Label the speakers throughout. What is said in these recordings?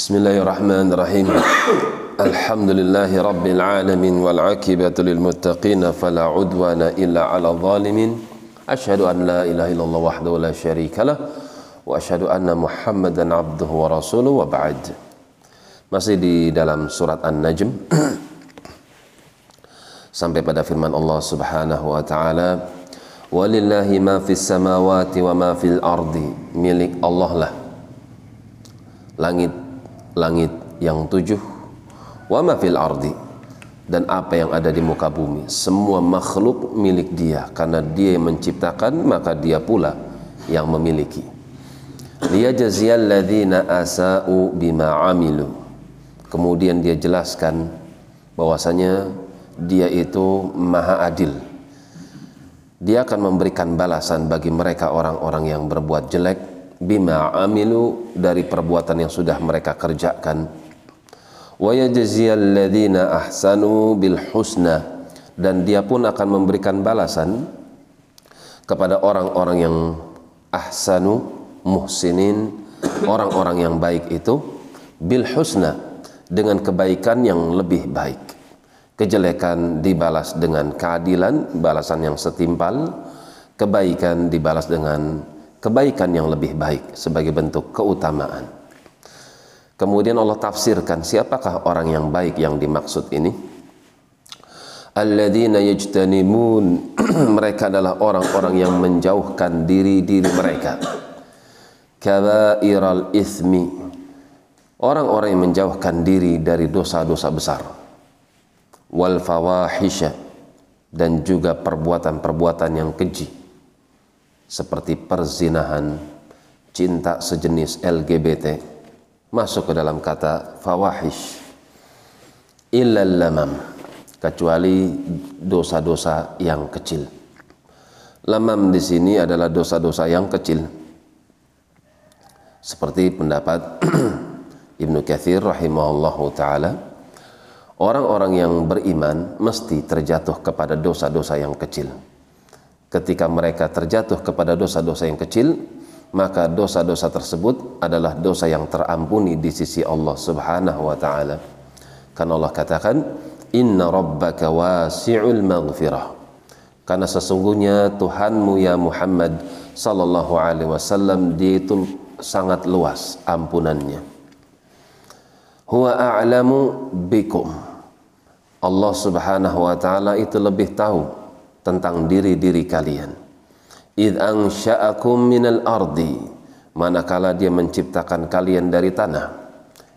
Speaker 1: Bismillahirrahmanirrahim. Alhamdulillahi rabbil alamin wal akibatu lil muttaqin fala udwana illa 'alal zalimin. Asyhadu an la ilaha illallah wahdahu la syarikalah wa asyhadu anna Muhammadan abduhu wa rasuluhu wa ba'd. Masih di dalam surat An-Najm. Sampai pada firman Allah Subhanahu wa taala, "Walillahi ma fis samawati wa ma fil ardi." Milik Allah lah langit langit yang tujuh. Wa ma fil ardi. Dan apa yang ada di muka bumi semua makhluk milik dia. Karena dia yang menciptakan maka dia pula yang memiliki. Liyajziyal asa'u bima amilu. Kemudian dia jelaskan bahwasanya dia itu maha adil. Dia akan memberikan balasan bagi mereka orang-orang yang berbuat jelek bima amilu dari perbuatan yang sudah mereka kerjakan wa yajziyal ladzina ahsanu bil husna dan dia pun akan memberikan balasan kepada orang-orang yang ahsanu muhsinin orang-orang yang baik itu bil husna dengan kebaikan yang lebih baik. Kejelekan dibalas dengan keadilan, balasan yang setimpal. Kebaikan dibalas dengan kebaikan yang lebih baik sebagai bentuk keutamaan. Kemudian Allah tafsirkan siapakah orang yang baik yang dimaksud ini? Alladzina yajtanimun mereka adalah orang-orang yang menjauhkan diri-diri mereka. Kabairal ithmi orang-orang yang menjauhkan diri dari dosa-dosa besar wal fawahisha dan juga perbuatan-perbuatan yang keji seperti perzinahan, cinta sejenis LGBT masuk ke dalam kata fawahish illal lamam kecuali dosa-dosa yang kecil. Lamam di sini adalah dosa-dosa yang kecil. Seperti pendapat Ibnu Katsir rahimahullahu taala orang-orang yang beriman mesti terjatuh kepada dosa-dosa yang kecil. Ketika mereka terjatuh kepada dosa-dosa yang kecil, maka dosa-dosa tersebut adalah dosa yang terampuni di sisi Allah Subhanahu wa taala. Karena Allah katakan, "Inna rabbaka wasi'ul maghfirah." Karena sesungguhnya Tuhanmu ya Muhammad sallallahu alaihi wasallam dia itu sangat luas ampunannya huwa a'lamu bikum Allah subhanahu wa ta'ala itu lebih tahu tentang diri-diri kalian. Id ansha'akum minal ardi manakala dia menciptakan kalian dari tanah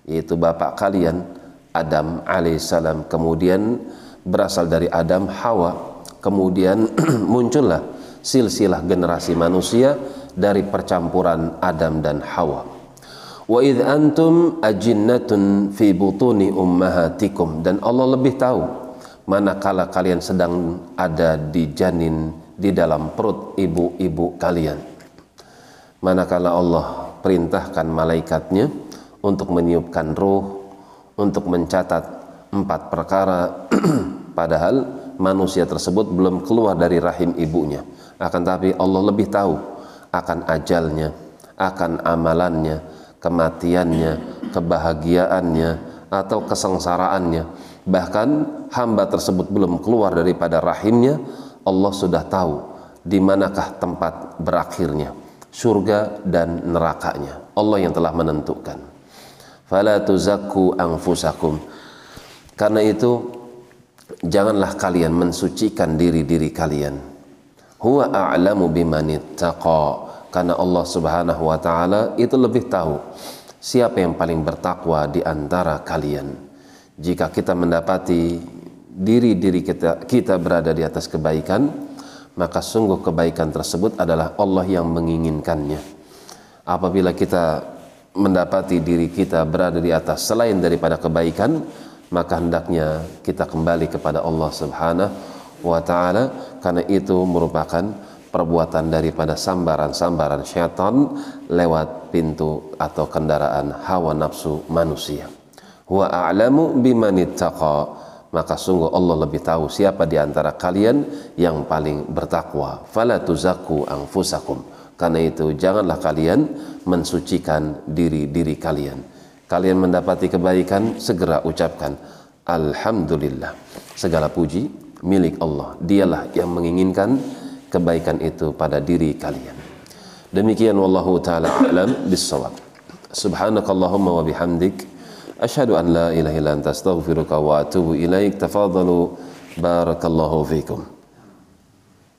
Speaker 1: yaitu bapak kalian Adam alaihissalam. Kemudian berasal dari Adam Hawa. Kemudian muncullah silsilah generasi manusia dari percampuran Adam dan Hawa. Wa idh antum ajinnatun fi butuni ummahatikum. Dan Allah lebih tahu manakala kalian sedang ada di janin di dalam perut ibu-ibu kalian. Manakala Allah perintahkan malaikatnya untuk meniupkan ruh, untuk mencatat empat perkara, padahal manusia tersebut belum keluar dari rahim ibunya. Akan tapi Allah lebih tahu akan ajalnya, akan amalannya, kematiannya, kebahagiaannya, atau kesengsaraannya. Bahkan hamba tersebut belum keluar daripada rahimnya, Allah sudah tahu di manakah tempat berakhirnya, surga dan nerakanya. Allah yang telah menentukan. Fala tuzakku anfusakum. Karena itu janganlah kalian mensucikan diri-diri kalian. Huwa a'lamu bimanittaqa karena Allah Subhanahu wa taala itu lebih tahu siapa yang paling bertakwa di antara kalian. Jika kita mendapati diri-diri kita kita berada di atas kebaikan, maka sungguh kebaikan tersebut adalah Allah yang menginginkannya. Apabila kita mendapati diri kita berada di atas selain daripada kebaikan, maka hendaknya kita kembali kepada Allah Subhanahu wa taala karena itu merupakan perbuatan daripada sambaran-sambaran syaitan lewat pintu atau kendaraan hawa nafsu manusia. Huwa a'lamu bimanittaqa maka sungguh Allah lebih tahu siapa di antara kalian yang paling bertakwa. Fala tuzakku anfusakum. Karena itu janganlah kalian mensucikan diri-diri kalian. kalian mendapati kebaikan, segera ucapkan Alhamdulillah. Segala puji milik Allah. Dialah yang menginginkan kebaikan itu pada diri kalian. Demikian wallahu taala alam bisawab. Subhanakallahumma wa bihamdik asyhadu an la ilaha illa anta astaghfiruka wa atubu ilaik. Tafadhalu barakallahu fikum.